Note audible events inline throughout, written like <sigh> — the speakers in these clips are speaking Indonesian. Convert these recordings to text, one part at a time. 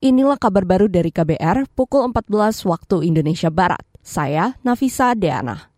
Inilah kabar baru dari KBR pukul 14 waktu Indonesia Barat. Saya Nafisa Deana.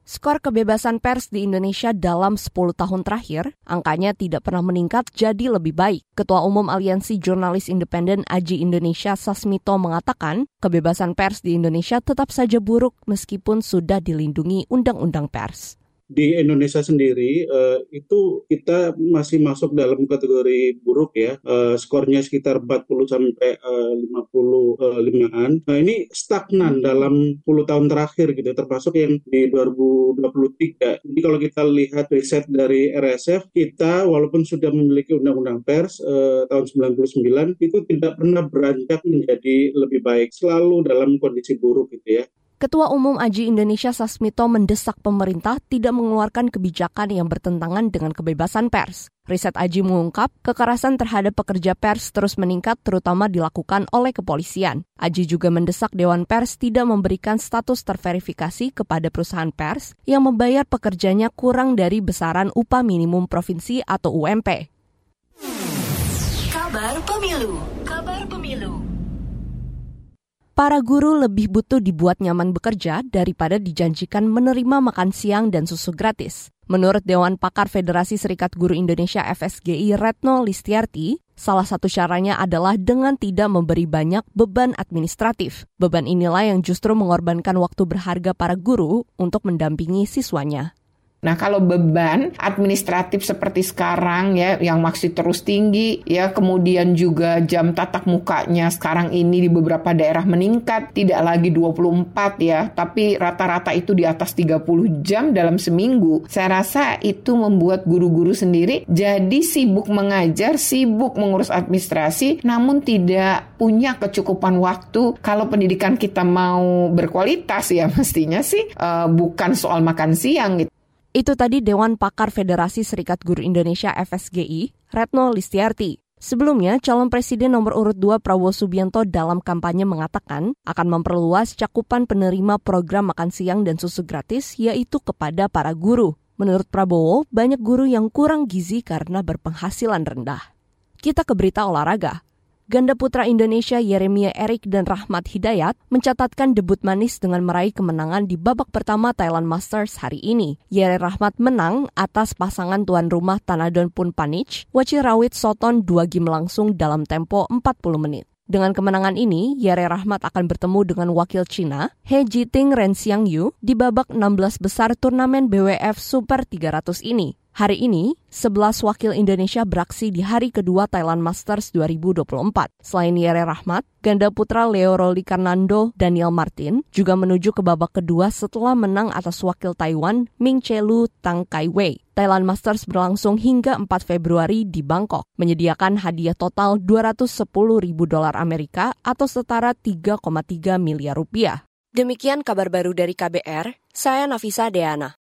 Skor kebebasan pers di Indonesia dalam 10 tahun terakhir, angkanya tidak pernah meningkat jadi lebih baik. Ketua Umum Aliansi Jurnalis Independen Aji Indonesia Sasmito mengatakan, kebebasan pers di Indonesia tetap saja buruk meskipun sudah dilindungi Undang-Undang Pers di Indonesia sendiri uh, itu kita masih masuk dalam kategori buruk ya. Uh, skornya sekitar 40 sampai uh, 55an nah ini stagnan dalam 10 tahun terakhir gitu termasuk yang di 2023 jadi kalau kita lihat riset dari RSF kita walaupun sudah memiliki undang-undang pers uh, tahun 99 itu tidak pernah beranjak menjadi lebih baik. Selalu dalam kondisi buruk gitu ya Ketua Umum Aji Indonesia Sasmito mendesak pemerintah tidak mengeluarkan kebijakan yang bertentangan dengan kebebasan pers. Riset Aji mengungkap kekerasan terhadap pekerja pers terus meningkat terutama dilakukan oleh kepolisian. Aji juga mendesak Dewan Pers tidak memberikan status terverifikasi kepada perusahaan pers yang membayar pekerjanya kurang dari besaran upah minimum provinsi atau UMP. Kabar Pemilu Kabar Pemilu para guru lebih butuh dibuat nyaman bekerja daripada dijanjikan menerima makan siang dan susu gratis. Menurut Dewan Pakar Federasi Serikat Guru Indonesia FSGI Retno Listiarti, salah satu caranya adalah dengan tidak memberi banyak beban administratif. Beban inilah yang justru mengorbankan waktu berharga para guru untuk mendampingi siswanya. Nah, kalau beban administratif seperti sekarang ya yang masih terus tinggi ya kemudian juga jam tatap mukanya sekarang ini di beberapa daerah meningkat tidak lagi 24 ya, tapi rata-rata itu di atas 30 jam dalam seminggu. Saya rasa itu membuat guru-guru sendiri jadi sibuk mengajar, sibuk mengurus administrasi namun tidak punya kecukupan waktu kalau pendidikan kita mau berkualitas ya <laughs> mestinya sih uh, bukan soal makan siang gitu. Itu tadi Dewan Pakar Federasi Serikat Guru Indonesia FSGI, Retno Listiarti. Sebelumnya, calon presiden nomor urut 2 Prabowo Subianto dalam kampanye mengatakan akan memperluas cakupan penerima program makan siang dan susu gratis yaitu kepada para guru. Menurut Prabowo, banyak guru yang kurang gizi karena berpenghasilan rendah. Kita ke berita olahraga. Ganda putra Indonesia Yeremia Erik dan Rahmat Hidayat mencatatkan debut manis dengan meraih kemenangan di babak pertama Thailand Masters hari ini. Yere Rahmat menang atas pasangan tuan rumah Tanadon Pun Panich, Wachirawit Soton dua game langsung dalam tempo 40 menit. Dengan kemenangan ini, Yere Rahmat akan bertemu dengan wakil Cina, He Jiting Ren Xiang Yu, di babak 16 besar turnamen BWF Super 300 ini. Hari ini, 11 wakil Indonesia beraksi di hari kedua Thailand Masters 2024. Selain Yere Rahmat, ganda putra Leo Roli Karnando, Daniel Martin, juga menuju ke babak kedua setelah menang atas wakil Taiwan Ming Chelu Tang Kai Wei. Thailand Masters berlangsung hingga 4 Februari di Bangkok, menyediakan hadiah total 210 ribu dolar Amerika atau setara 3,3 miliar rupiah. Demikian kabar baru dari KBR, saya Nafisa Deana.